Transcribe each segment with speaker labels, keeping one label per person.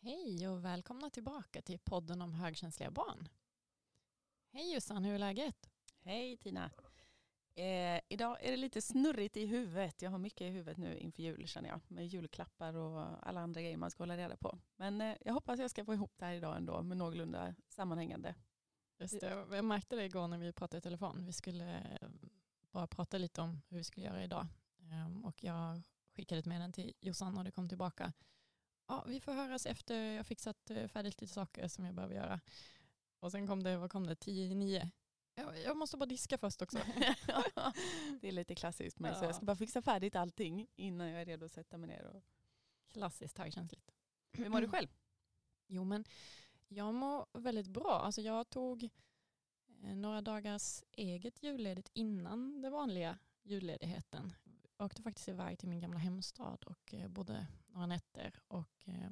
Speaker 1: Hej och välkomna tillbaka till podden om högkänsliga barn. Hej Jossan, hur är läget?
Speaker 2: Hej Tina. Eh, idag är det lite snurrigt i huvudet. Jag har mycket i huvudet nu inför jul känner jag. Med julklappar och alla andra grejer man ska hålla reda på. Men eh, jag hoppas jag ska få ihop det här idag ändå med någorlunda sammanhängande.
Speaker 1: Just det, jag märkte det igår när vi pratade i telefon. Vi skulle eh, bara prata lite om hur vi skulle göra idag. Ehm, och jag skickade ett meddelande till Jossan och det kom tillbaka. Ja, vi får höras efter jag fixat eh, färdigt lite saker som jag behöver göra. Och sen kom det, vad kom det, tio i nio. Jag, jag måste bara diska först också.
Speaker 2: det är lite klassiskt men
Speaker 1: Ja.
Speaker 2: så jag ska bara fixa färdigt allting innan jag är redo att sätta mig ner. Och...
Speaker 1: Klassiskt högkänsligt.
Speaker 2: Hur mår du själv?
Speaker 1: Jo men jag mår väldigt bra. Alltså jag tog eh, några dagars eget julledigt innan den vanliga julledigheten. Jag åkte faktiskt iväg till min gamla hemstad och eh, bodde några nätter och eh,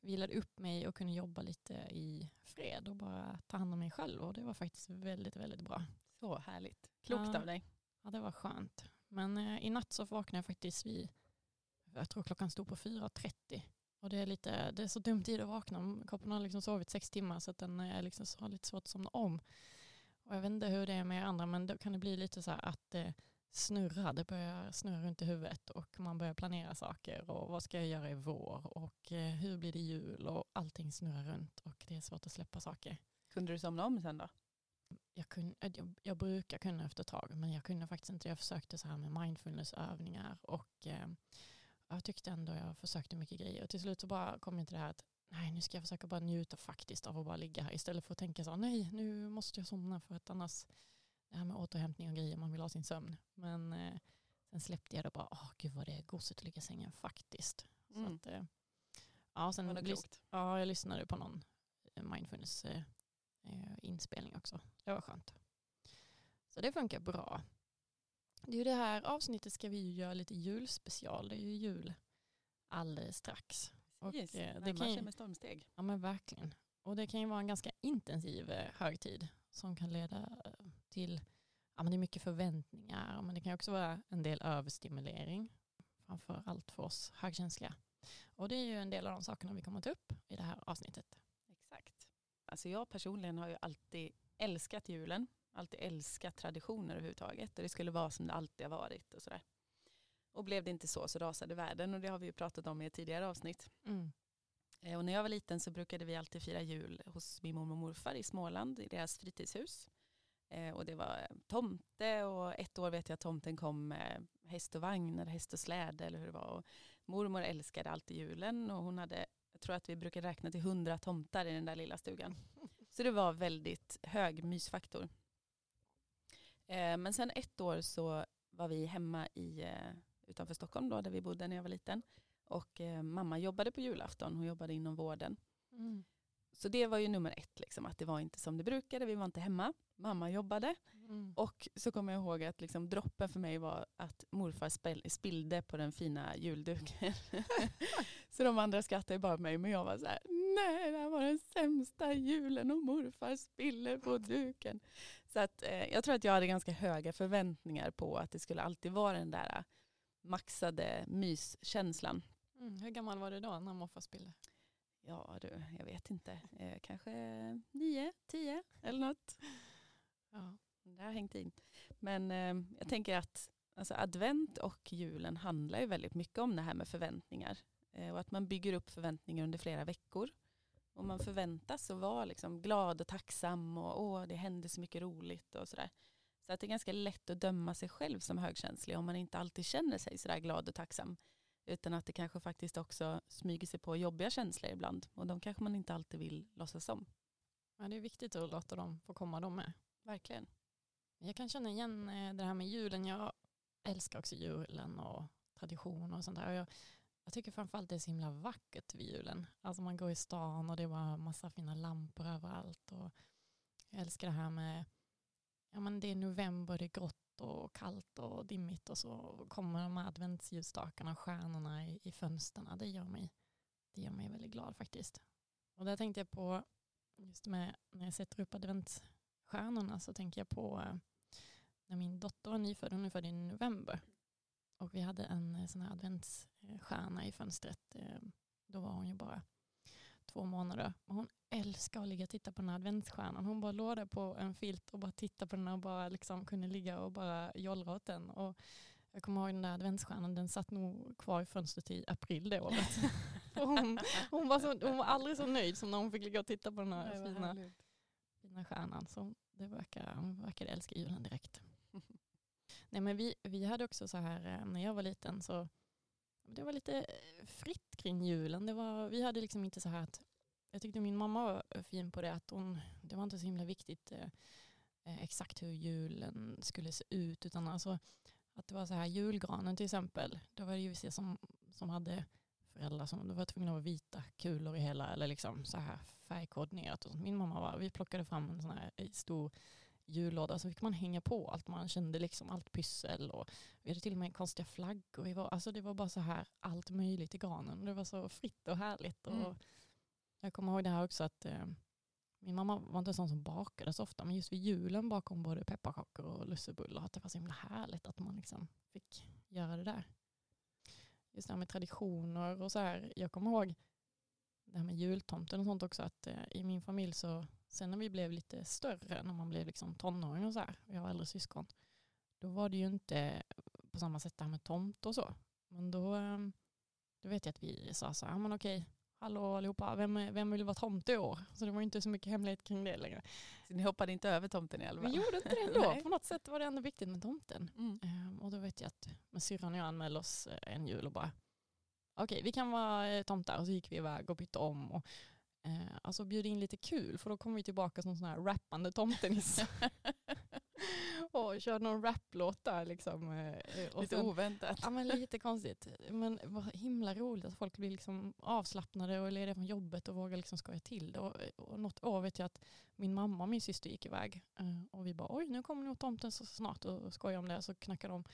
Speaker 1: vilade upp mig och kunde jobba lite i fred och bara ta hand om mig själv och det var faktiskt väldigt, väldigt bra.
Speaker 2: Så härligt. Klokt
Speaker 1: Ja.
Speaker 2: av dig.
Speaker 1: Ja, det var skönt. Men eh, i natt så vaknade jag faktiskt vid, jag tror klockan stod på 4.30. Och det är, lite, det är så dum tid att vakna. Kroppen har liksom sovit sex timmar så att den är liksom så har lite svårt att somna om. Och jag vet inte hur det är med er andra men då kan det bli lite så här att det snurrar. Det börjar snurra runt i huvudet och man börjar planera saker och vad ska jag göra i vår och eh, hur blir det jul och allting snurrar runt och det är svårt att släppa saker.
Speaker 2: Kunde du somna om sen då?
Speaker 1: Jag, kunde, jag, jag brukar kunna efter ett tag, men jag kunde faktiskt inte. Jag försökte så här med mindfulnessövningar och eh, jag tyckte ändå jag försökte mycket grejer. Och till slut så bara kom till det här att nej, nu ska jag försöka bara njuta faktiskt av att bara ligga här istället för att tänka så nej, nu måste jag somna för att annars det här med återhämtning och grejer, man vill ha sin sömn. Men eh, sen släppte jag det bara, åh gud vad det är gosigt att ligga i sängen faktiskt. Så
Speaker 2: Mm.
Speaker 1: att, eh, ja, sen
Speaker 2: det klokt?
Speaker 1: Ja, jag lyssnade på någon mindfulness eh, eh, inspelning också. Det var skönt. Så det funkar bra. Det är ju det här avsnittet ska vi ju göra lite julspecial. Det är ju jul alldeles strax. Och,
Speaker 2: Precis.
Speaker 1: eh, det kan ju-
Speaker 2: med stormsteg.
Speaker 1: Ja men verkligen. Och det kan ju vara en ganska intensiv eh, högtid som kan leda eh, till, ja men det är mycket förväntningar men det kan också vara en del överstimulering. Framför allt för oss högkänsliga. Och det är ju en del av de sakerna vi kommer ta upp i det här avsnittet.
Speaker 2: Exakt. Alltså jag personligen har ju alltid älskat julen. Alltid älskat traditioner överhuvudtaget. Och det skulle vara som det alltid har varit och sådär. Och blev det inte så så rasade världen och det har vi ju pratat om i ett tidigare avsnitt.
Speaker 1: Mm.
Speaker 2: Eh, Och när jag var liten så brukade vi alltid fira jul hos min mormor och morfar i Småland i deras fritidshus. Eh, Och det var tomte och ett år vet jag att tomten kom med häst och vagn eller häst och släde eller hur det var. Och mormor älskade alltid julen och hon hade, jag tror att vi brukar räkna till hundra tomtar i den där lilla stugan. Så det var väldigt hög mysfaktor. Eh, Men sen ett år så var vi hemma i, eh, utanför Stockholm då, där vi bodde när jag var liten. Och mamma jobbade på julafton, hon jobbade inom vården.
Speaker 1: Mm.
Speaker 2: Så det var ju nummer ett, liksom, att det var inte som det brukade, vi var inte hemma. Mamma jobbade
Speaker 1: Mm.
Speaker 2: och så kommer jag ihåg att liksom, droppen för mig var att morfar spillde på den fina julduken. så de andra skrattade bara på mig men jag var så här, nej det här var den sämsta julen och morfar spiller på duken. Så att, eh, jag tror att jag hade ganska höga förväntningar på att det skulle alltid vara den där eh, maxade myskänslan.
Speaker 1: Mm. Hur gammal var du då när morfar spillde?
Speaker 2: Ja du, jag vet inte, eh, kanske nio, tio eller något.
Speaker 1: Ja.
Speaker 2: Det har hängt in. Men eh, jag tänker att alltså, advent och julen handlar ju väldigt mycket om det här med förväntningar. Eh, och att man bygger upp förväntningar under flera veckor. Och man förväntas att vara liksom glad och tacksam och åh, det händer så mycket roligt och sådär. Så att det är ganska lätt att döma sig själv som högkänslig om man inte alltid känner sig sådär glad och tacksam. Utan att det kanske faktiskt också smyger sig på jobbiga känslor ibland. Och de kanske man inte alltid vill låtsas om.
Speaker 1: ja, det är viktigt att låta dem få komma de med.
Speaker 2: Verkligen.
Speaker 1: Jag kan känna igen eh, det här med julen. Jag älskar också julen och traditioner och sånt där. Jag, jag tycker framförallt det är så himla vackert vid julen. Alltså man går i stan och det är bara massa fina lampor överallt. Och jag älskar det här med, ja men det är november, det är grått och kallt och dimmigt och så kommer de här adventsljusstakarna och stjärnorna i, i fönstren. Det gör, mig, det gör mig väldigt glad faktiskt. Och där tänkte jag på, just med när jag sätter upp adventsstjärnorna så tänker jag på eh, när min dotter var nyfödd, hon är född i november. Och vi hade en eh, sån här adventsstjärna i fönstret. Eh, då var hon ju bara två månader. Och hon älskar att ligga och titta på den här adventsstjärnan. Hon bara låg där på en filt och bara tittade på den och bara liksom kunde ligga och bara jollra åt den. Och jag kommer ihåg den där adventsstjärnan, den satt nog kvar i fönstret i april det året. hon, hon, var så, hon var aldrig så nöjd som när hon fick ligga och titta på den här
Speaker 2: Nej,
Speaker 1: fina, fina stjärnan. Så det verkar, hon verkade älska julen direkt. Nej, men vi, vi hade också så här, eh, när jag var liten så det var lite eh, fritt kring julen. Det var, vi hade liksom inte så här att, jag tyckte min mamma var eh, fin på det, att hon, det var inte så himla viktigt eh, eh, exakt hur julen skulle se ut, utan alltså att det var så här julgranen till exempel, då var det ju vissa som, som hade föräldrar som var tvungna att vara vita kulor i hela, eller liksom så här färgkoordinerat. Och min mamma var, vi plockade fram en sån här stor jullåda så fick man hänga på allt man kände, liksom allt pyssel och vi hade till och med konstiga flaggor. Vi var, alltså det var bara så här allt möjligt i granen. Det var så fritt och härligt.
Speaker 2: Mm.
Speaker 1: Och jag kommer ihåg det här också att eh, min mamma var inte sån som bakade så ofta men just vid julen bakom både pepparkakor och lussebullar att det var så himla härligt att man liksom fick göra det där. Just det här med traditioner och så här. Jag kommer ihåg det här med jultomten och sånt också att eh, i min familj så Sen när vi blev lite större, när man blev liksom tonåring och så här, och jag har äldre syskon, då var det ju inte på samma sätt det här med tomt och så. Men då, ehm, då vet jag att vi sa så här, men okej, hallå allihopa, vem, vem vill vara tomte i år? Så det var inte så mycket hemlighet kring det längre.
Speaker 2: Så ni hoppade inte över tomten i alla fall?
Speaker 1: Vi gjorde inte det ändå. På något sätt var det ändå viktigt med tomten.
Speaker 2: Mm.
Speaker 1: Um, och då vet jag att med syrran och jag anmälde oss eh, en jul och bara, okej vi kan vara eh, tomtar. Och så gick vi iväg och bytte om. Och Eh, alltså bjud in lite kul för då kommer vi tillbaka som sån här rappande tomtenisse. och körde någon raplåt där liksom.
Speaker 2: Eh, och lite sen, oväntat.
Speaker 1: Ja men lite konstigt. Men vad himla roligt att folk blir liksom avslappnade och lediga från jobbet och vågar liksom skoja till det. Och, och något år vet jag att min mamma och min syster gick iväg eh, och vi bara oj nu kommer nog tomten så snart och skojar om det. Så knackade de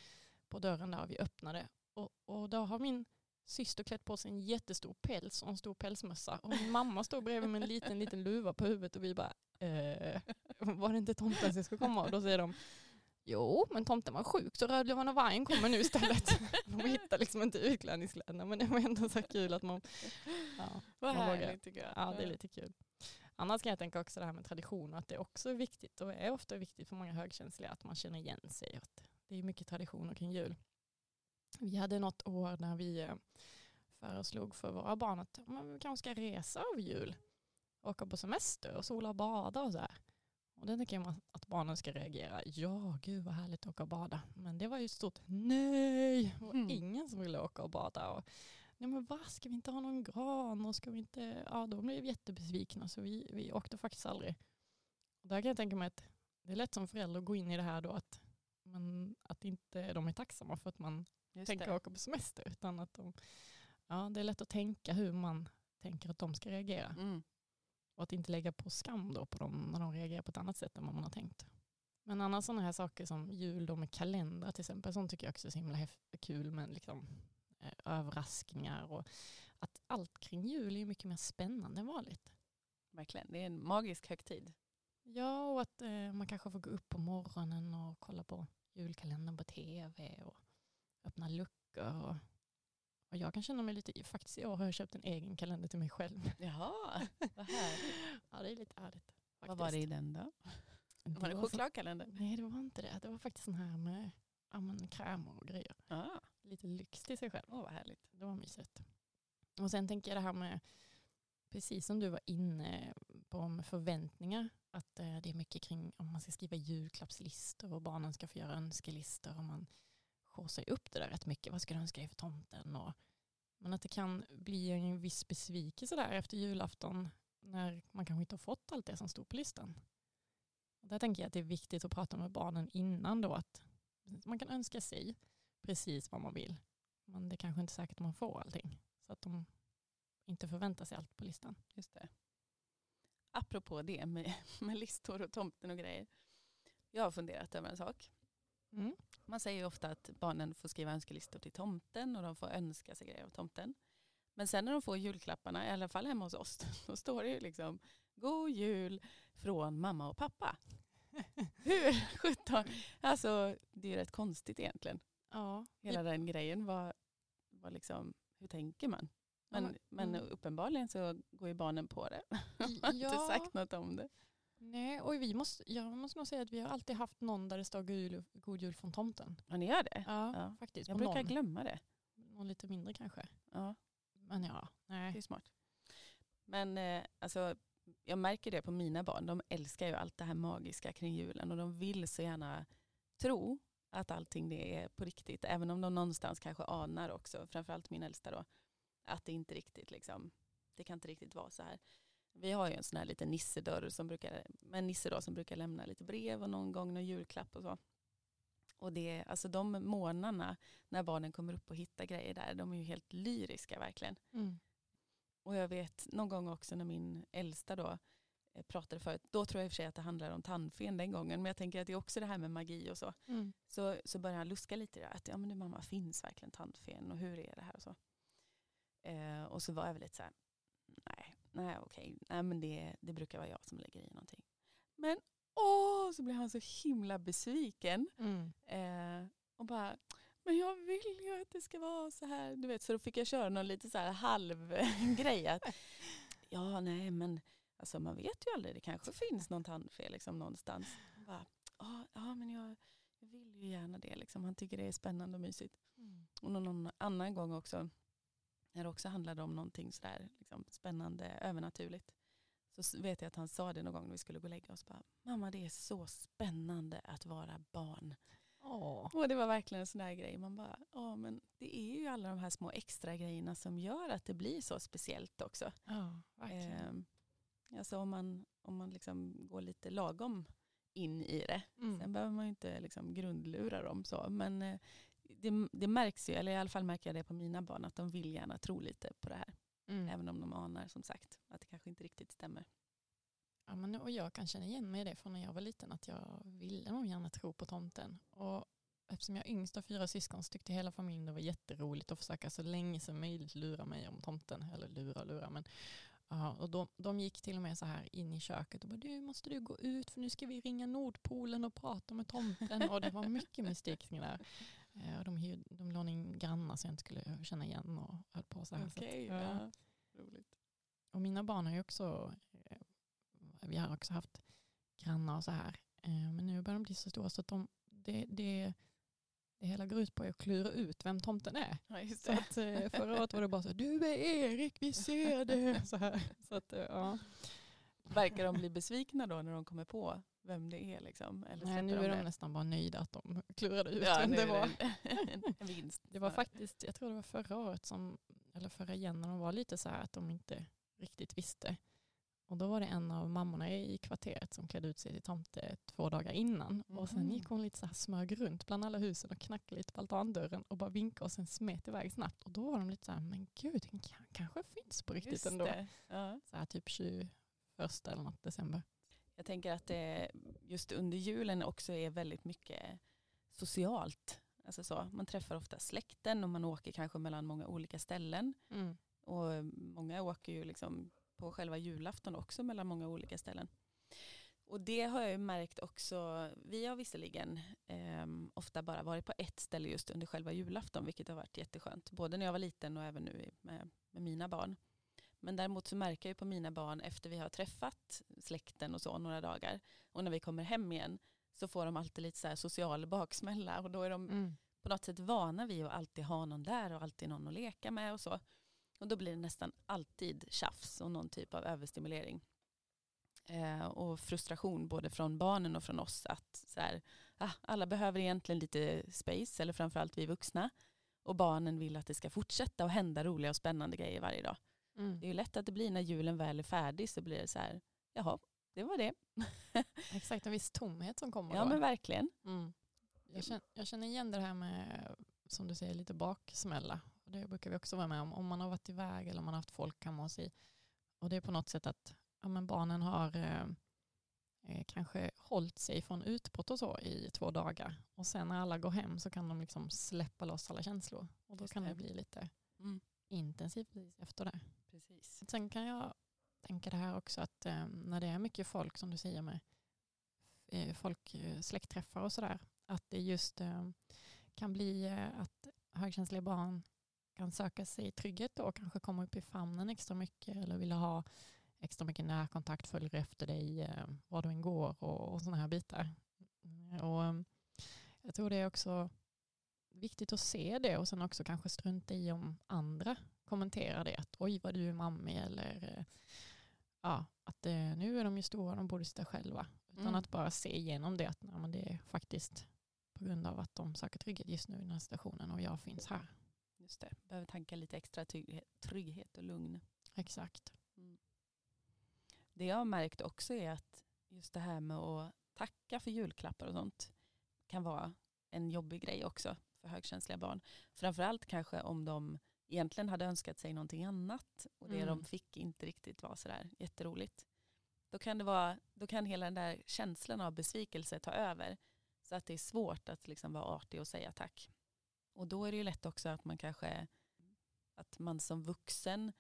Speaker 1: på dörren där och vi öppnade. Och, och då har min syster klätt på sig en jättestor päls och en stor pälsmössa. Och min mamma stod bredvid med en liten, liten luva på huvudet och vi bara, eh, var det inte tomten som skulle komma? Och då säger de, jo men tomten var sjuk så Rödluvan och vargen kommer nu istället. de hittar liksom inte utklädningskläderna men det var ändå så kul att man...
Speaker 2: Ja, Vad härligt tycker jag.
Speaker 1: Ja det är lite kul. Annars kan jag tänka också det här med traditioner, att det också är viktigt och är ofta viktigt för många högkänsliga att man känner igen sig. Att det är mycket traditioner kring jul. Vi hade något år när vi eh, föreslog för våra barn att vi kanske ska resa över jul. Åka på semester och sola och bada och så här. Och då tänker man att barnen ska reagera. Ja, gud vad härligt att åka och bada. Men det var ju stort nej. Det var mm. ingen som ville åka och bada. Och, nej men vad, ska vi inte ha någon gran? Och ska vi inte... Ja, de blev jättebesvikna så vi, vi åkte faktiskt aldrig. Och där kan jag tänka mig att det är lätt som förälder att gå in i det här då att, men, att inte de är tacksamma för att man Just tänker det. åka på semester. Utan att de, ja, det är lätt att tänka hur man tänker att de ska reagera. Mm. Och att inte lägga på skam då på dem när de reagerar på ett annat sätt än vad man har tänkt. Men annars sådana här saker som jul då med kalendrar till exempel, sånt tycker jag också är så himla kul med liksom, eh, överraskningar och att allt kring jul är mycket mer spännande än vanligt.
Speaker 2: Verkligen, det är en magisk högtid.
Speaker 1: Ja, och att eh, man kanske får gå upp på morgonen och kolla på julkalendern på tv och öppna luckor. Och, och jag kan känna mig lite, faktiskt i år har jag köpt en egen kalender till mig själv.
Speaker 2: Jaha, vad härligt.
Speaker 1: ja det är lite härligt. Faktiskt.
Speaker 2: Vad var det i den då? Det var det chokladkalender?
Speaker 1: Nej det var inte det. Det var faktiskt sån här med ja, men, krämer och grejer. Ah. Lite lyx till sig själv.
Speaker 2: Åh oh, vad härligt.
Speaker 1: Det var mysigt. Och sen tänker jag det här med, precis som du var inne på med förväntningar, att eh, det är mycket kring om man ska skriva julklappslistor och barnen ska få göra önskelistor och man sig upp det där rätt mycket. Vad ska du önska dig för tomten? Och, men att det kan bli en viss besvikelse där efter julafton när man kanske inte har fått allt det som stod på listan. Och där tänker jag att det är viktigt att prata med barnen innan då att man kan önska sig precis vad man vill. Men det är kanske inte är säkert att man får allting. Så att de inte förväntar sig allt på listan.
Speaker 2: Just det. Apropå det med, med listor och tomten och grejer. Jag har funderat över en sak. Mm. Man säger ju ofta att barnen får skriva önskelistor till tomten och de får önska sig grejer av tomten. Men sen när de får julklapparna, i alla fall hemma hos oss, då står det ju liksom God jul från mamma och pappa. Hur sjutton? Alltså det är ju rätt konstigt egentligen. Ja. Hela den grejen. Var, var liksom, hur tänker man? Men,
Speaker 1: men-
Speaker 2: men
Speaker 1: mm.
Speaker 2: uppenbarligen så går ju barnen på det. De har inte
Speaker 1: Ja.
Speaker 2: sagt något om det.
Speaker 1: Nej, och vi måste, jag måste nog säga att vi har alltid haft någon där det står god jul, god jul från tomten.
Speaker 2: Ja, ni gör det?
Speaker 1: Ja,
Speaker 2: Ja.
Speaker 1: faktiskt.
Speaker 2: Jag brukar
Speaker 1: någon.
Speaker 2: glömma det.
Speaker 1: någon lite mindre kanske.
Speaker 2: Ja,
Speaker 1: Men ja,
Speaker 2: det är
Speaker 1: nej.
Speaker 2: smart. Men eh, alltså, jag märker det på mina barn. De älskar ju allt det här magiska kring julen och de vill så gärna tro att allting det är på riktigt. Även om de någonstans kanske anar också, framförallt min äldsta då, att det inte riktigt liksom, det kan inte riktigt vara så här. Vi har ju en sån här liten nissedörr som brukar, med en nisse då, som brukar lämna lite brev och någon gång någon julklapp och så. Och det, alltså de månaderna när barnen kommer upp och hittar grejer där, de är ju helt lyriska verkligen.
Speaker 1: Mm.
Speaker 2: Och jag vet någon gång också när min äldsta då eh, pratade förut, då tror jag i och för sig att det handlar om tandfen den gången, men jag tänker att det är också det här med magi och så.
Speaker 1: Mm.
Speaker 2: Så, så börjar han luska lite i det, att ja men du mamma, finns verkligen tandfen och hur är det här och så. Eh, och så var jag väl lite så här, nej, nej okej, nej men det, det brukar vara jag som lägger i någonting. Men åh, så blev han så himla besviken.
Speaker 1: Mm.
Speaker 2: Eh, och bara, men jag vill ju att det ska vara så här. Du vet, så då fick jag köra någon lite så här halv grej. Att, ja, nej, men alltså, man vet ju aldrig. Det kanske finns någon tandfel liksom, någonstans. Bara, ja, ja, men jag, jag vill ju gärna det. Liksom. Han tycker det är spännande och mysigt.
Speaker 1: Mm.
Speaker 2: Och någon annan gång också, när det också handlade om någonting sådär liksom, spännande, övernaturligt. Så vet jag att han sa det någon gång när vi skulle gå och lägga oss. Bara, Mamma det är så spännande att vara barn.
Speaker 1: Åh.
Speaker 2: Och det var verkligen en sån där grej. Man bara, ja men det är ju alla de här små extra grejerna som gör att det blir så speciellt också.
Speaker 1: Ja, verkligen.
Speaker 2: Ehm, alltså om man, om man liksom går lite lagom in i det.
Speaker 1: Mm.
Speaker 2: Sen behöver man ju inte liksom grundlura dem så. Men eh, det, det märks ju, eller i alla fall märker jag det på mina barn, att de vill gärna tro lite på det här.
Speaker 1: Mm.
Speaker 2: Även om de anar som sagt att det kanske inte riktigt stämmer.
Speaker 1: Ja, men, och jag kan känna igen mig i det från när jag var liten att jag ville nog gärna tro på tomten. Och eftersom jag är yngst av fyra syskon så tyckte hela familjen det var jätteroligt att försöka så länge som möjligt lura mig om tomten. Eller lura och lura. Men, ja, och de, de gick till och med så här in i köket och bara du måste du gå ut för nu ska vi ringa Nordpolen och prata med tomten. Och det var mycket mystik kring det. Eh, Och de, hyr- de lånade in grannar så jag inte skulle känna igen och höll på så här. Så att, ja.
Speaker 2: roligt.
Speaker 1: Och mina barn har ju också, eh, vi har också haft grannar och så här. Eh, Men nu börjar de bli så stora så att de, det, det, det hela går ut på att klura ut vem tomten är.
Speaker 2: Ja,
Speaker 1: Så att förra året var det bara så du är Erik, vi ser det. Så, här. så att, ja.
Speaker 2: Verkar de bli besvikna då när de kommer på vem det är? Liksom? Eller
Speaker 1: Nej, nu är de
Speaker 2: det?
Speaker 1: nästan bara nöjda att de klurade ut
Speaker 2: Ja,
Speaker 1: vem det var.
Speaker 2: en- en vinst.
Speaker 1: Det var faktiskt, jag tror det var förra året som, eller förra igen, när de var lite så här att de inte riktigt visste. Och då var det en av mammorna i kvarteret som klädde ut sig till tomte två dagar innan. Och sen
Speaker 2: Mhm.
Speaker 1: gick hon lite så här smög runt bland alla husen och knackade lite på altandörren och bara vinkade och sen smet iväg snabbt. Och då var de lite så här, men gud, den kan, kanske finns på riktigt
Speaker 2: Just
Speaker 1: ändå.
Speaker 2: det. Ja.
Speaker 1: Så här typ 21 eller något december.
Speaker 2: Jag tänker att det just under julen också är väldigt mycket socialt. Alltså så, man träffar ofta släkten och man åker kanske mellan många olika ställen.
Speaker 1: Mm.
Speaker 2: Och många åker ju liksom på själva julafton också mellan många olika ställen. Och det har jag ju märkt också, vi har visserligen eh, ofta bara varit på ett ställe just under själva julafton, vilket har varit jätteskönt. Både när jag var liten och även nu med, med mina barn. Men däremot så märker jag på mina barn efter vi har träffat släkten och så några dagar och när vi kommer hem igen så får de alltid lite så här social baksmälla och då är de
Speaker 1: Mm.
Speaker 2: på något sätt vana vid att alltid ha någon där och alltid någon att leka med och så. Och då blir det nästan alltid tjafs och någon typ av överstimulering. Eh, och frustration både från barnen och från oss att så här, ah, alla behöver egentligen lite space eller framförallt vi vuxna. Och barnen vill att det ska fortsätta och hända roliga och spännande grejer varje dag.
Speaker 1: Mm.
Speaker 2: Det är ju lätt att det blir när julen väl är färdig så blir det så här, jaha, det var det.
Speaker 1: Exakt, en viss tomhet som kommer
Speaker 2: Ja
Speaker 1: då.
Speaker 2: men verkligen.
Speaker 1: Mm. Jag, känner, jag känner igen det här med, som du säger, lite baksmälla. Och det brukar vi också vara med om. Om man har varit iväg eller om man har haft folk hemma hos sig. Och det är på något sätt att ja, men barnen har eh, eh, kanske hållit sig från utbrott och så i två dagar. Och sen när alla går hem så kan de liksom släppa loss alla känslor. Och då
Speaker 2: Just
Speaker 1: kan det
Speaker 2: det.
Speaker 1: bli lite
Speaker 2: Mm.
Speaker 1: intensivt precis efter det. Sen kan jag tänka det här också att eh, när det är mycket folk som du säger med eh, folk, eh, släktträffar och sådär, att det just eh, kan bli eh, att högkänsliga barn kan söka sig trygghet och kanske komma upp i famnen extra mycket eller vilja ha extra mycket närkontakt, följer efter dig eh, var du än går och, och sådana här bitar. Och eh, jag tror det är också viktigt att se det och sen också kanske strunta i om andra kommenterar det. Att oj vad du är mamma eller eh, ja, att nu är de ju stora, de borde sitta själva. Utan mm. att bara se igenom det, att nej, det är faktiskt på grund av att de söker trygghet just nu i den här situationen och jag finns här.
Speaker 2: Just det, behöver tanka lite extra trygghet och lugn.
Speaker 1: Exakt.
Speaker 2: Mm. Det jag har märkt också är att just det här med att tacka för julklappar och sånt kan vara en jobbig grej också för högkänsliga barn. Framförallt kanske om de egentligen hade önskat sig någonting annat och det mm. de fick inte riktigt var sådär jätteroligt. Då kan, det vara, då kan hela den där känslan av besvikelse ta över så att det är svårt att liksom vara artig och säga tack. Och då är det ju lätt också att man kanske, att man som vuxen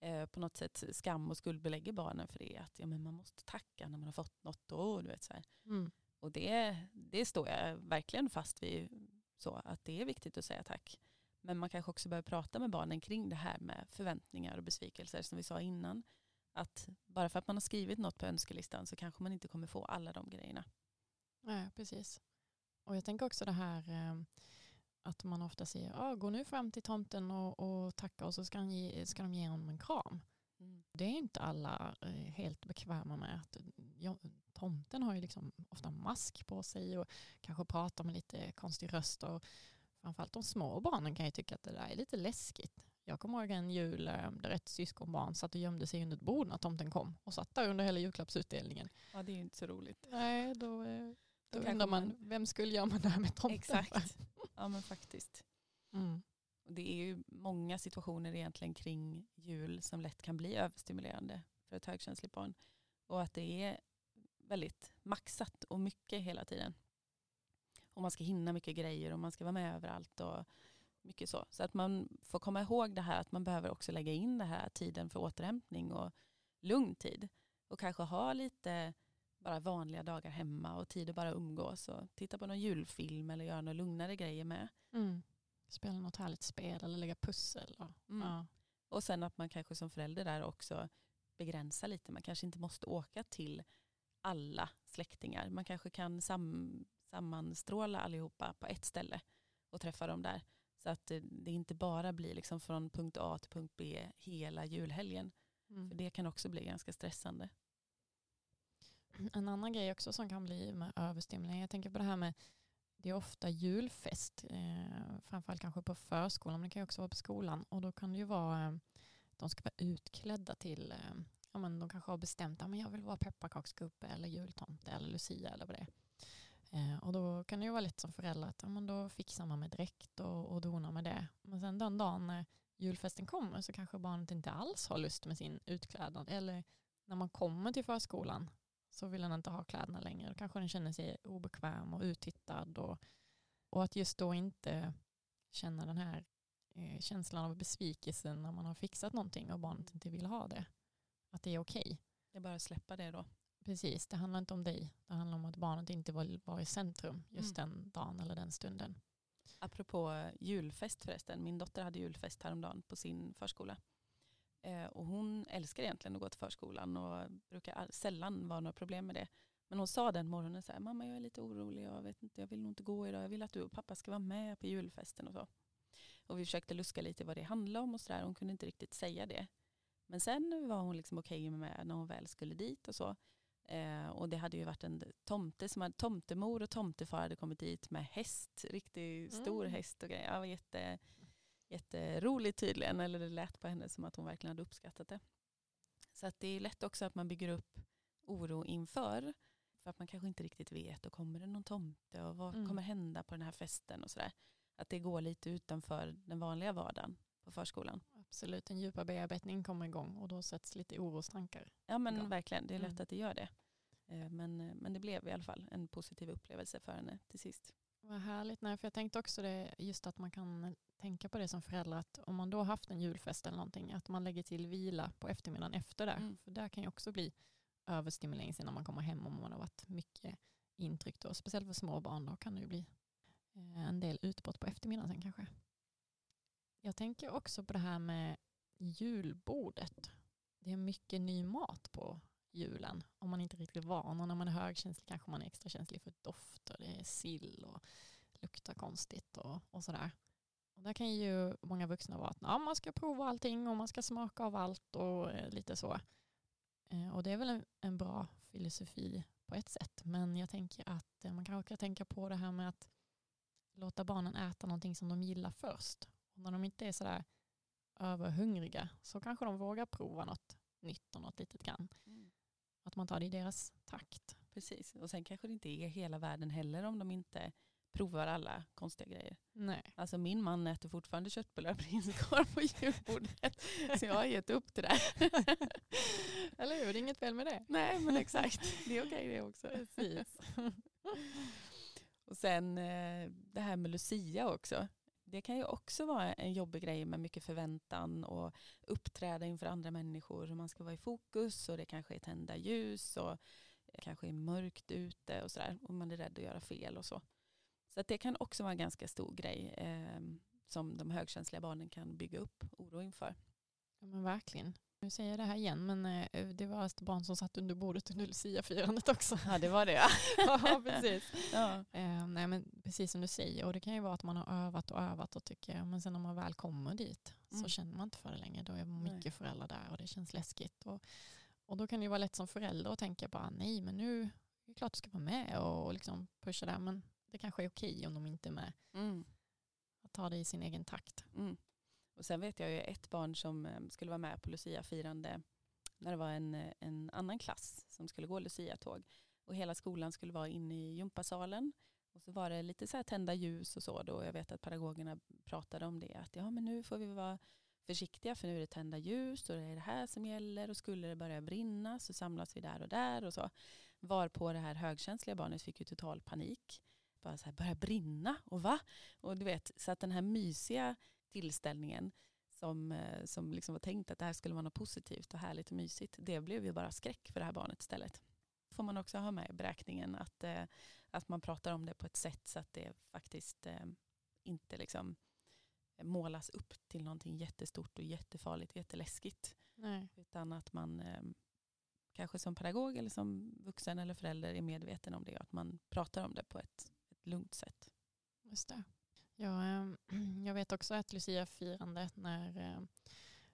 Speaker 2: eh, på något sätt skam och skuldbelägger barnen för det. Att ja, men man måste tacka när man har fått något. Och, du vet, så mm. och det, det står jag verkligen fast vid. Så att det är viktigt att säga tack. Men man kanske också behöver prata med barnen kring det här med förväntningar och besvikelser som vi sa innan. Att bara för att man har skrivit något på önskelistan så kanske man inte kommer få alla de grejerna.
Speaker 1: Nej, precis. Och jag tänker också det här eh, att man ofta säger, ah, gå nu fram till tomten och, och tacka och så ska, ge, ska de ge honom en kram. Mm. Det är inte alla eh, helt bekväma med. att ja, Tomten har ju liksom ofta mask på sig och kanske pratar med lite konstig röst. Och framförallt de små barnen kan ju tycka att det där är lite läskigt. Jag kommer ihåg en jul eh, där ett syskonbarn satt och gömde sig under ett bord när tomten kom och satt där under hela julklappsutdelningen.
Speaker 2: Ja det är ju inte så roligt.
Speaker 1: Nej, då, eh, då, då undrar man, vem skulle göra det här med tomten
Speaker 2: Exakt. Ja men faktiskt. Mm. Och det är ju många situationer egentligen kring jul som lätt kan bli överstimulerande för ett högkänsligt barn. Och att det är väldigt maxat och mycket hela tiden. Och man ska hinna mycket grejer och man ska vara med överallt och mycket så. Så att man får komma ihåg det här att man behöver också lägga in det här tiden för återhämtning och lugn tid. Och kanske ha lite bara vanliga dagar hemma och tid att bara umgås och titta på någon julfilm eller göra några lugnare grejer med.
Speaker 1: Mm. Spela något härligt spel eller lägga pussel. Och, mm. ja.
Speaker 2: och sen att man kanske som förälder där också begränsar lite. Man kanske inte måste åka till alla släktingar. Man kanske kan sam sammanstråla allihopa på ett ställe och träffa dem där. Så att det inte bara blir liksom från punkt A till punkt B hela julhelgen. Mm. För det kan också bli ganska stressande.
Speaker 1: En annan grej också som kan bli med överstimulering, jag tänker på det här med det är ofta julfest, eh, framförallt kanske på förskolan, men det kan också vara på skolan. Och då kan det ju vara, eh, de ska vara utklädda till, eh, ja, men de kanske har bestämt att jag vill vara pepparkaksgubbe eller jultomte eller lucia eller vad det är. Eh, och då kan det ju vara lätt som förälder att ja, men då fixar man med dräkt och, och donar med det. Men sen den dagen när julfesten kommer så kanske barnet inte alls har lust med sin utklädnad. Eller när man kommer till förskolan så vill den inte ha kläderna längre. Då kanske den känner sig obekväm och uttittad. Och, och att just då inte känna den här eh, känslan av besvikelse när man har fixat någonting och barnet inte vill ha det. Att det är okej. Okay.
Speaker 2: Det är bara att släppa det då.
Speaker 1: Precis, det handlar inte om dig. Det handlar om att barnet inte var, var i centrum just mm. den dagen eller den stunden.
Speaker 2: Apropå julfest förresten. Min dotter hade julfest häromdagen på sin förskola. Eh, och hon älskar egentligen att gå till förskolan och brukar sällan vara några problem med det. Men hon sa den morgonen så här, mamma jag är lite orolig, jag vet inte, jag vill nog inte gå idag, jag vill att du och pappa ska vara med på julfesten och så. Och vi försökte luska lite vad det handlade om och sådär, hon kunde inte riktigt säga det. Men sen var hon liksom okej okay med när hon väl skulle dit och så. Eh, och det hade ju varit en tomte som hade, tomtemor och tomtefar hade kommit dit med häst, riktigt stor mm. häst och grejer. Det var jätte, jätteroligt tydligen, eller det lät på henne som att hon verkligen hade uppskattat det. Så att det är lätt också att man bygger upp oro inför, för att man kanske inte riktigt vet, och kommer det någon tomte och vad mm. kommer hända på den här festen och sådär. Att det går lite utanför den vanliga vardagen på förskolan.
Speaker 1: Absolut, en djupare bearbetning kommer igång och då sätts lite orostankar.
Speaker 2: Ja men igång. verkligen, det är lätt mm. att det gör det. Eh, men, eh, men det blev i alla fall en positiv upplevelse för henne till sist.
Speaker 1: Vad härligt, Nej, för jag tänkte också det just att man kan tänka på det som förälder att om man då haft en julfest eller någonting att man lägger till vila på eftermiddagen efter det. Mm. För där kan ju också bli överstimulering sen när man kommer hem om man har varit mycket intryck då. Speciellt för små barn då kan det ju bli eh, en del utbrott på eftermiddagen sen kanske. Jag tänker också på det här med julbordet. Det är mycket ny mat på julen om man inte riktigt är van. Och när man är högkänslig kanske man är extra känslig för doft. Och Det är sill och luktar konstigt och, och sådär. Och där kan ju många vuxna vara att ja, man ska prova allting och man ska smaka av allt och eh, lite så. Eh, och det är väl en, en bra filosofi på ett sätt. Men jag tänker att eh, man kanske ska tänka på det här med att låta barnen äta någonting som de gillar först. Och när de inte är sådär överhungriga så kanske de vågar prova något nytt och något litet grann.
Speaker 2: Mm.
Speaker 1: Att man tar det i deras takt.
Speaker 2: Precis, och sen kanske det inte är hela världen heller om de inte provar alla konstiga grejer.
Speaker 1: Nej.
Speaker 2: Alltså min man äter fortfarande köttbullar och prinskorv på julbordet. Så jag har gett upp det där.
Speaker 1: Eller hur, det är inget fel med det.
Speaker 2: Nej men exakt, det är okej det också.
Speaker 1: Precis.
Speaker 2: Och sen eh, det här med Lucia också. Det kan ju också vara en jobbig grej med mycket förväntan och uppträda inför andra människor. Och man ska vara i fokus och det kanske är tända ljus och det kanske är mörkt ute och sådär. Och man är rädd att göra fel och så. Så att det kan också vara en ganska stor grej eh, som de högkänsliga barnen kan bygga upp oro inför.
Speaker 1: Ja, men verkligen. Nu säger jag det här igen, men eh, det var ett barn som satt under bordet under Lucia-firandet också.
Speaker 2: Ja det var det ja.
Speaker 1: ja, precis.
Speaker 2: ja.
Speaker 1: Eh, nej, men precis som du säger, och det kan ju vara att man har övat och övat och tycker, men sen när man väl kommer dit
Speaker 2: Mm.
Speaker 1: så känner man inte för det längre. Då är mycket
Speaker 2: Nej.
Speaker 1: föräldrar där och det känns läskigt. Och, och då kan det ju vara lätt som förälder att tänka bara, nej men nu är det klart du ska vara med och liksom pusha där, men det kanske är okej om de inte är med.
Speaker 2: Mm.
Speaker 1: Att ta det i sin egen takt.
Speaker 2: Mm. Och sen vet jag ju ett barn som eh, skulle vara med på Lucia-firande när det var en, eh, en annan klass som skulle gå Lucia-tåg. Och hela skolan skulle vara inne i gympasalen. Och så var det lite så här tända ljus och så då. Jag vet att pedagogerna pratade om det. Att ja men nu får vi vara försiktiga för nu är det tända ljus och det är det här som gäller. Och skulle det börja brinna så samlas vi där och där och så. Varpå det här högkänsliga barnet fick ju total panik. Bara så här, börja brinna och va? Och du vet, så att den här mysiga tillställningen som, eh, som liksom var tänkt att det här skulle vara något positivt och härligt och mysigt, det blev ju bara skräck för det här barnet istället. Får man också ha med i beräkningen att, eh, att man pratar om det på ett sätt så att det faktiskt eh, inte liksom målas upp till någonting jättestort och jättefarligt och jätteläskigt.
Speaker 1: Nej.
Speaker 2: Utan att man kanske som pedagog eller som vuxen eller förälder är medveten om det och att man pratar om det på ett, ett lugnt sätt.
Speaker 1: Just det. Jag, eh, jag vet också att Lucia-firandet när eh,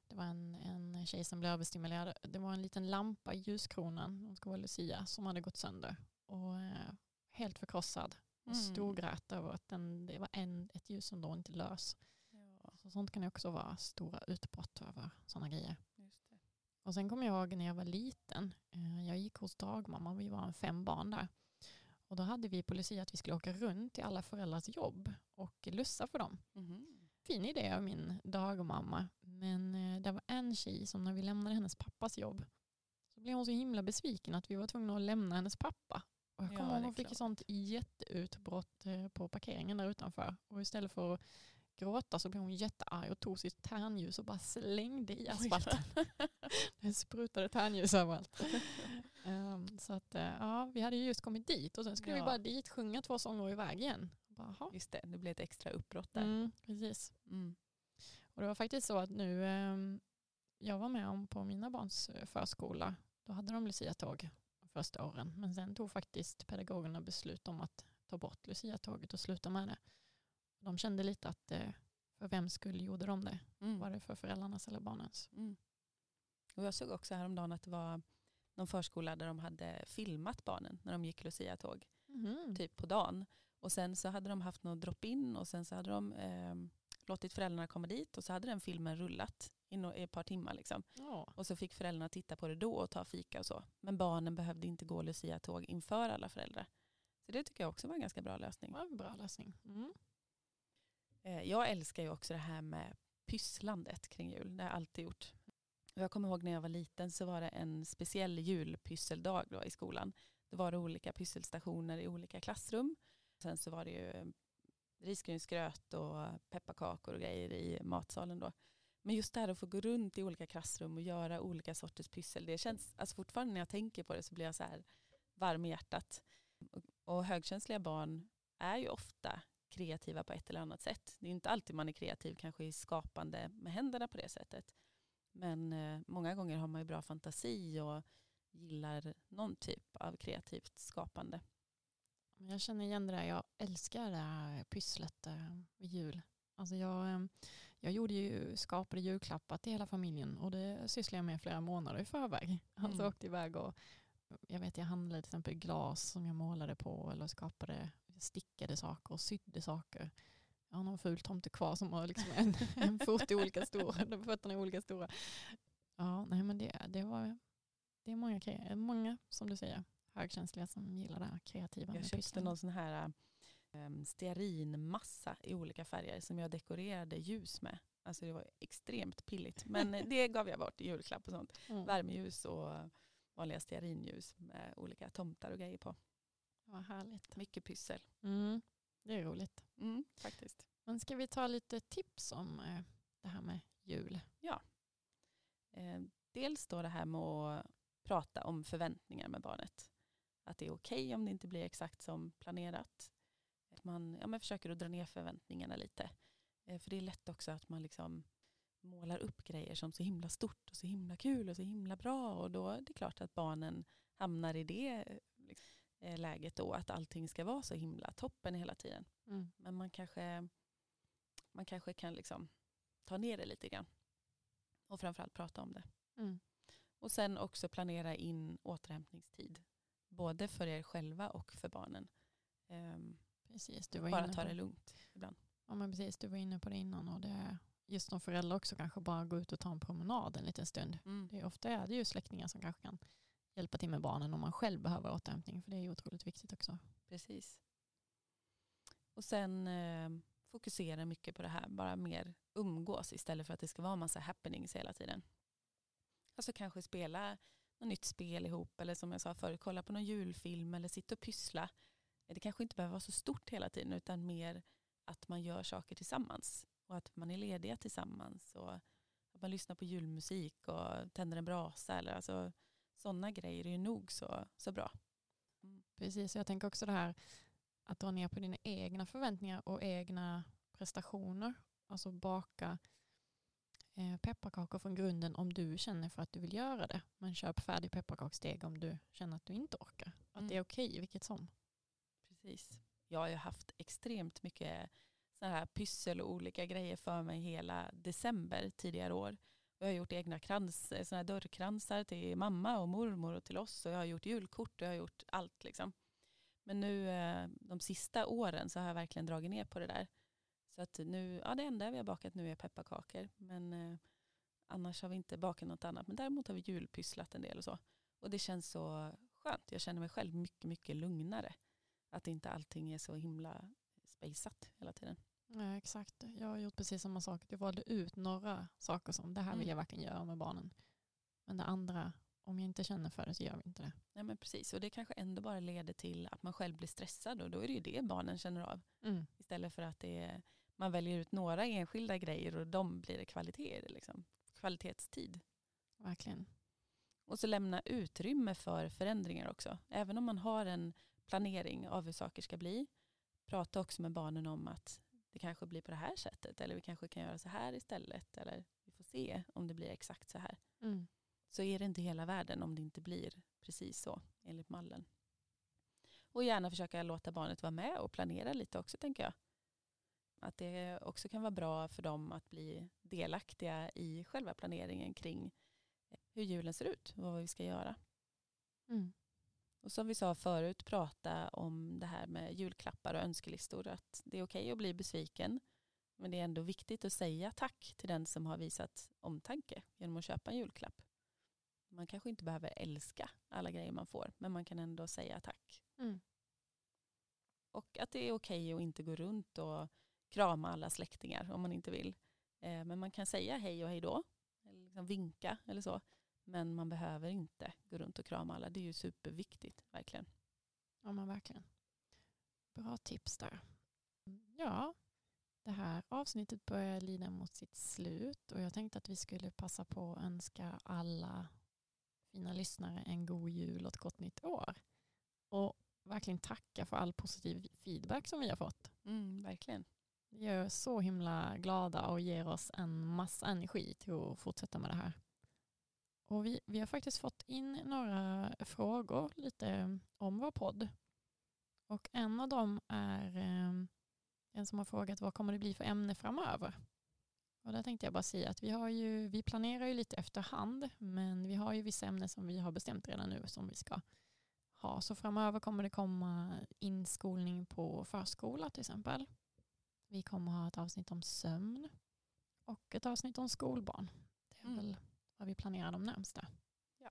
Speaker 1: det var en, en tjej som blev överstimulerad. Det var en liten lampa i ljuskronan, hon ska vara Lucia, som hade gått sönder. Och eh, helt förkrossad. Och
Speaker 2: Mm.
Speaker 1: storgrät över att den, det var en, ett ljus som då inte lös.
Speaker 2: Ja,
Speaker 1: Så sånt kan ju också vara stora utbrott över sådana grejer. Och sen kommer jag ihåg när jag var liten. eh, Jag gick hos dagmamma, vi var en fem barn där. Och då hade vi på Lucia att vi skulle åka runt till alla föräldrars jobb och lussa för dem.
Speaker 2: Mhm.
Speaker 1: Fin idé av min dagmamma. Men eh, det var en tjej som när vi lämnade hennes pappas jobb så blev hon så himla besviken att vi var tvungna att lämna hennes pappa. Och jag
Speaker 2: Ja,
Speaker 1: kommer
Speaker 2: det
Speaker 1: ihåg hon fick
Speaker 2: klart.
Speaker 1: ett sånt jätteutbrott eh, på parkeringen där utanför. Och istället för att gråta så blev hon jättearg och tog sitt tärnljus och bara slängde i asfalten. Det sprutade tärnljus överallt. Ehm, så att, eh, ja, vi hade ju just kommit dit och sen skulle vi
Speaker 2: Ja.
Speaker 1: bara dit, sjunga två sånger och iväg igen. Bara.
Speaker 2: Just det, det blev ett extra uppbrott där.
Speaker 1: mm, precis.
Speaker 2: Mm.
Speaker 1: Och det var faktiskt så att nu, ehm, jag var med om på mina barns eh, förskola, då hade de Lucia-tåg första åren. Men sen tog faktiskt pedagogerna beslut om att ta bort Lucia-tåget och sluta med det. De kände lite att eh, för vem skull gjorde de det?
Speaker 2: Mm.
Speaker 1: Var det för föräldrarnas eller barnens?
Speaker 2: Mm. Och jag såg också häromdagen att det var någon förskola där de hade filmat barnen när de gick Lucia-tåg,
Speaker 1: Mhm.
Speaker 2: typ på dagen. Och sen så hade de haft något drop-in och sen så hade de eh, låtit föräldrarna komma dit och så hade den filmen rullat i, no- ett par timmar. Liksom.
Speaker 1: Ja,
Speaker 2: Och så fick föräldrarna titta på det då och ta fika och så. Men barnen behövde inte gå Lucia-tåg inför alla föräldrar. Så det tycker jag också var en ganska bra lösning.
Speaker 1: det var en bra lösning. Mm.
Speaker 2: Eh, Jag älskar ju också det här med pysslandet kring jul. Det har jag alltid gjort. Jag kommer ihåg när jag var liten så var det en speciell julpysseldag då i skolan. Då var det olika pysselstationer i olika klassrum. Sen så var det ju eh, risgrynsgröt och pepparkakor och grejer i matsalen då. Men just det här att få gå runt i olika klassrum och göra olika sorters pyssel. Det känns, alltså fortfarande när jag tänker på det så blir jag så här varm i hjärtat. Och, och högkänsliga barn är ju ofta kreativa på ett eller annat sätt. Det är inte alltid man är kreativ kanske i skapande med händerna på det sättet. Men eh, många gånger har man ju bra fantasi och gillar någon typ av kreativt skapande.
Speaker 1: Jag känner igen det där, jag älskar det här pysslet eh, vid jul. Alltså jag, eh, jag gjorde ju, skapade julklappar till hela familjen och det sysslade jag med flera månader i förväg. Alltså
Speaker 2: Mm.
Speaker 1: åkte iväg och jag vet jag handlade till exempel glas som jag målade på eller skapade, stickade saker och sydde saker. Jag har någon ful tomte kvar som har liksom en, en fot olika stor, de fötterna är olika stora. Ja, nej men det, det var, det är många, många som du säger, högkänsliga som gillar det här kreativa.
Speaker 2: Jag köpte
Speaker 1: pysslen.
Speaker 2: någon sån här um, stearinmassa i olika färger som jag dekorerade ljus med. Alltså det var extremt pilligt. Men det gav jag bort i julklapp och sånt.
Speaker 1: Mm.
Speaker 2: Värmeljus och vanliga stearinljus med olika tomtar och grejer på.
Speaker 1: Vad härligt.
Speaker 2: Mycket pyssel.
Speaker 1: Mm, det är roligt.
Speaker 2: Mm, faktiskt.
Speaker 1: Men ska vi ta lite tips om eh, det här med jul?
Speaker 2: Eh, dels då det här med att prata om förväntningar med barnet. Att det är okej om det inte blir exakt som planerat. Att man ja, men försöker att dra ner förväntningarna lite. Eh, för det är lätt också att man liksom målar upp grejer som så himla stort och så himla kul och så himla bra. Och då är det klart att barnen hamnar i det liksom, läget då. Att allting ska vara så himla toppen hela tiden.
Speaker 1: Mm.
Speaker 2: Men man kanske, man kanske kan liksom ta ner det lite grann. Och framförallt prata om det.
Speaker 1: Mm.
Speaker 2: Och sen också planera in återhämtningstid. Både för er själva och för barnen. Ehm,
Speaker 1: Precis, du var,
Speaker 2: bara
Speaker 1: inne
Speaker 2: ta det lugnt ibland.
Speaker 1: ja, men precis, du var inne på det innan. Och det är just som förälder också kanske bara gå ut och ta en promenad en liten stund. Det är, ofta är det ju släktingar som kanske kan hjälpa till med barnen om man själv behöver återhämtning. För det är ju otroligt viktigt också.
Speaker 2: Precis. Och sen eh, fokusera mycket på det här. Bara mer umgås istället för att det ska vara en massa happenings hela tiden. Alltså kanske spela något nytt spel ihop. Eller som jag sa förut, kolla på någon julfilm eller sitta och pyssla. Det kanske inte behöver vara så stort hela tiden utan mer att man gör saker tillsammans. Och att man är lediga tillsammans. Och att man lyssnar på julmusik och tänder en brasa. Eller alltså, sådana grejer är ju nog så, så bra.
Speaker 1: Precis, jag tänker också det här att dra ner på dina egna förväntningar och egna prestationer. Alltså baka eh, pepparkakor från grunden om du känner för att du vill göra det. Men köp färdig pepparkaksdeg om du känner att du inte orkar. Att
Speaker 2: Mm.
Speaker 1: det är okej vilket som.
Speaker 2: Precis. Jag har ju haft extremt mycket sådana här pyssel och olika grejer för mig hela december tidigare år. Jag har gjort egna krans, eh, såna här dörrkransar till mamma och mormor och till oss. Och jag har gjort julkort och jag har gjort allt. Liksom. Men nu eh, de sista åren så har jag verkligen dragit ner på det där. Så att nu, ja det enda vi har bakat nu är pepparkakor. Men eh, annars har vi inte bakat något annat. Men däremot har vi julpysslat en del och så. Och det känns så skönt. Jag känner mig själv mycket, mycket lugnare. Att inte allting är så himla spejsat hela tiden.
Speaker 1: Ja, exakt. Jag har gjort precis samma sak. Jag valde ut några saker som det här vill
Speaker 2: Mm.
Speaker 1: jag verkligen göra med barnen. Men det andra, om jag inte känner för det så gör vi inte det.
Speaker 2: Nej men precis, och det kanske ändå bara leder till att man själv blir stressad och då är det ju det barnen känner av.
Speaker 1: Mm.
Speaker 2: Istället för att det är, man väljer ut några enskilda grejer och de blir det kvalitet i det, liksom. Kvalitetstid.
Speaker 1: Verkligen.
Speaker 2: Och så lämna utrymme för förändringar också. Även om man har en planering av hur saker ska bli. Prata också med barnen om att det kanske blir på det här sättet. Eller vi kanske kan göra så här istället. Eller vi får se om det blir exakt så här.
Speaker 1: Mm.
Speaker 2: Så är det inte hela världen om det inte blir precis så enligt mallen. Och gärna försöka låta barnet vara med och planera lite också tänker jag. Att det också kan vara bra för dem att bli delaktiga i själva planeringen kring hur julen ser ut och vad vi ska göra.
Speaker 1: Mm.
Speaker 2: Och som vi sa förut, prata om det här med julklappar och önskelistor. Att det är okej att bli besviken, men det är ändå viktigt att säga tack till den som har visat omtanke genom att köpa en julklapp. Man kanske inte behöver älska alla grejer man får, men man kan ändå säga tack.
Speaker 1: Mm.
Speaker 2: Och att det är okej att inte gå runt och krama alla släktingar om man inte vill. Eh, Men man kan säga hej och hej då, eller liksom vinka eller så. Men man behöver inte gå runt och krama alla. Det är ju superviktigt, verkligen.
Speaker 1: Ja men verkligen. Bra tips där. Ja, det här avsnittet börjar lida mot sitt slut och jag tänkte att vi skulle passa på att önska alla fina lyssnare en god jul och ett gott nytt år. Och verkligen tacka för all positiv feedback som vi har fått.
Speaker 2: Mm, verkligen.
Speaker 1: Det gör så himla glada och ger oss en massa energi till att fortsätta med det här. Och vi, vi har faktiskt fått in några frågor lite om vår podd. Och en av dem är eh, en som har frågat vad kommer det bli för ämne framöver? Och där tänkte jag bara säga att vi, har ju, vi planerar ju lite efterhand men vi har ju vissa ämnen som vi har bestämt redan nu som vi ska ha. Så framöver kommer det komma inskolning på förskola till exempel. Vi kommer ha ett avsnitt om sömn och ett avsnitt om skolbarn. Det är
Speaker 2: Mm.
Speaker 1: väl vad vi planerar de närmsta.
Speaker 2: Ja.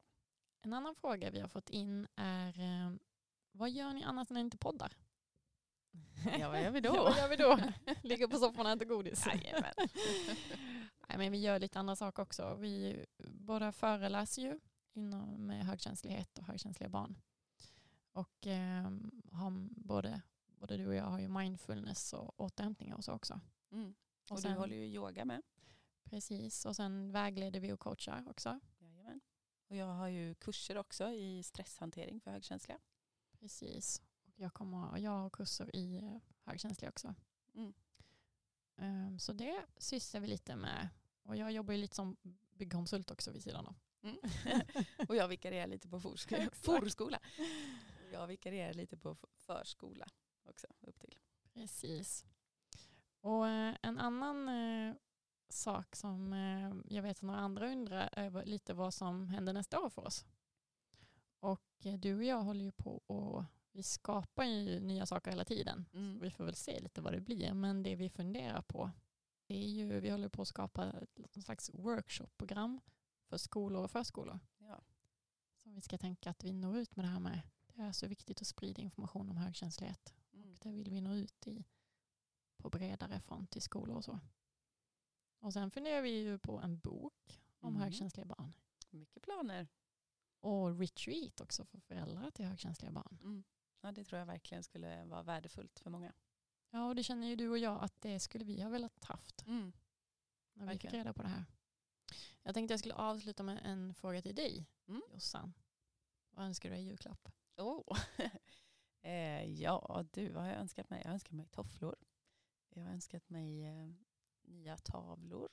Speaker 1: En annan fråga vi har fått in är eh, vad gör ni annat när ni inte poddar?
Speaker 2: Ja, vad gör vi då?
Speaker 1: Ja, vad gör vi då? Ligger på soffan och äter godis.
Speaker 2: Jajamän.
Speaker 1: Nej, men vi gör lite andra saker också. Vi båda föreläser ju inom högkänslighet och högkänsliga barn. Och eh, har både, både du och jag har ju mindfulness och återhämtning och så också.
Speaker 2: Mm. Och,
Speaker 1: sen-
Speaker 2: du håller ju yoga med.
Speaker 1: Precis, och sen vägleder vi och coachar också.
Speaker 2: Jajamän. Och jag har ju kurser också i stresshantering för högkänsliga.
Speaker 1: Precis. Och jag, kommer, jag har kurser i eh, högkänsliga också.
Speaker 2: Mm.
Speaker 1: Ehm, Så det sysslar vi lite med. Och jag jobbar ju lite som byggkonsult också vid sidan av.
Speaker 2: Mm. och jag vikarierar lite på forskola. Jag vikarierar lite på förskola också upp till.
Speaker 1: Precis. Och eh, en annan eh, sak som eh, jag vet att några andra undrar vad- lite vad som händer nästa år för oss. Och eh, du och jag håller ju på och vi skapar ju nya saker hela tiden.
Speaker 2: Mm.
Speaker 1: Vi får väl se lite vad det blir. Men det vi funderar på det är ju, vi håller på att skapa ett slags workshopprogram för skolor och förskolor.
Speaker 2: Ja.
Speaker 1: Som vi ska tänka att vi når ut med det här med. Det är så viktigt att sprida information om högkänslighet.
Speaker 2: Mm.
Speaker 1: Det vill vi nå ut i på bredare front i skolor och så. Och sen funderar vi ju på en bok om
Speaker 2: Mm.
Speaker 1: högkänsliga barn.
Speaker 2: Mycket planer.
Speaker 1: Och retreat också för föräldrar till högkänsliga barn.
Speaker 2: Mm. Ja, det tror jag verkligen skulle vara värdefullt för många.
Speaker 1: Ja, och det känner ju du och jag att det skulle vi ha velat haft
Speaker 2: Mm.
Speaker 1: när vi fick
Speaker 2: Verkligen.
Speaker 1: reda på det här. Jag tänkte jag skulle avsluta med en fråga till dig,
Speaker 2: Mm.
Speaker 1: Jossan. Vad önskar du dig i julklapp?
Speaker 2: Oh. eh, ja, du, vad har jag önskat mig? Jag har önskat mig tofflor. Jag har önskat mig eh, nya tavlor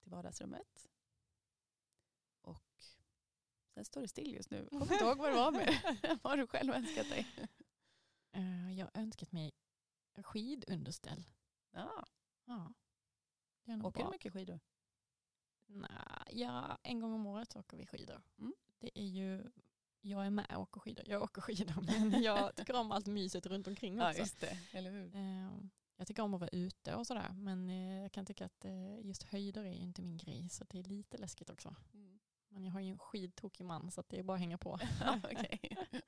Speaker 2: till vardagsrummet. Och sen står det still just nu. Jag kommer inte ihåg vad det var med. vad har du själv önskat dig?
Speaker 1: Eh, Jag har önskat mig skidunderställ.
Speaker 2: Ja,
Speaker 1: Ja,
Speaker 2: åker du mycket skidor?
Speaker 1: Nej, ja, en gång om året åker vi skidor.
Speaker 2: Mm.
Speaker 1: Det är ju, jag är med och åker skidor. Jag åker skidor men jag tycker om allt myset runt omkring
Speaker 2: Ja,
Speaker 1: också.
Speaker 2: just det. Eller hur?
Speaker 1: Jag tycker om att vara ute och sådär men eh, jag kan tycka att eh, just höjder är ju inte min grej så det är lite läskigt också.
Speaker 2: Mm.
Speaker 1: Men jag har ju en skidtokig man så det är bara att hänga på.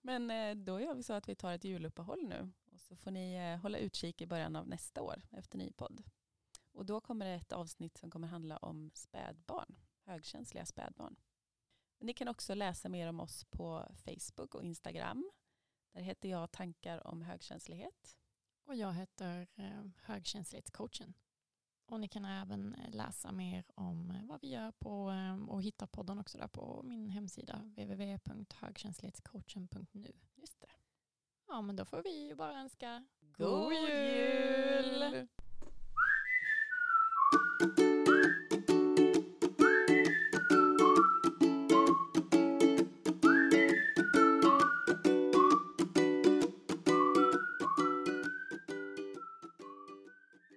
Speaker 2: Men eh, då gör vi så att vi tar ett juluppehåll nu. Och så får ni hålla utkik i början av nästa år efter ny podd. Och då kommer det ett avsnitt som kommer handla om spädbarn, högkänsliga spädbarn. Ni kan också läsa mer om oss på Facebook och Instagram. Där heter jag Tankar om högkänslighet.
Speaker 1: Och jag heter eh, högkänslighetscoachen. Och ni kan även eh, läsa mer om eh, vad vi gör på ehm, och hitta podden också där på min hemsida www.högkänslighetscoachen.nu.
Speaker 2: Just det.
Speaker 1: Ja, men då får vi bara önska god jul!
Speaker 2: God jul!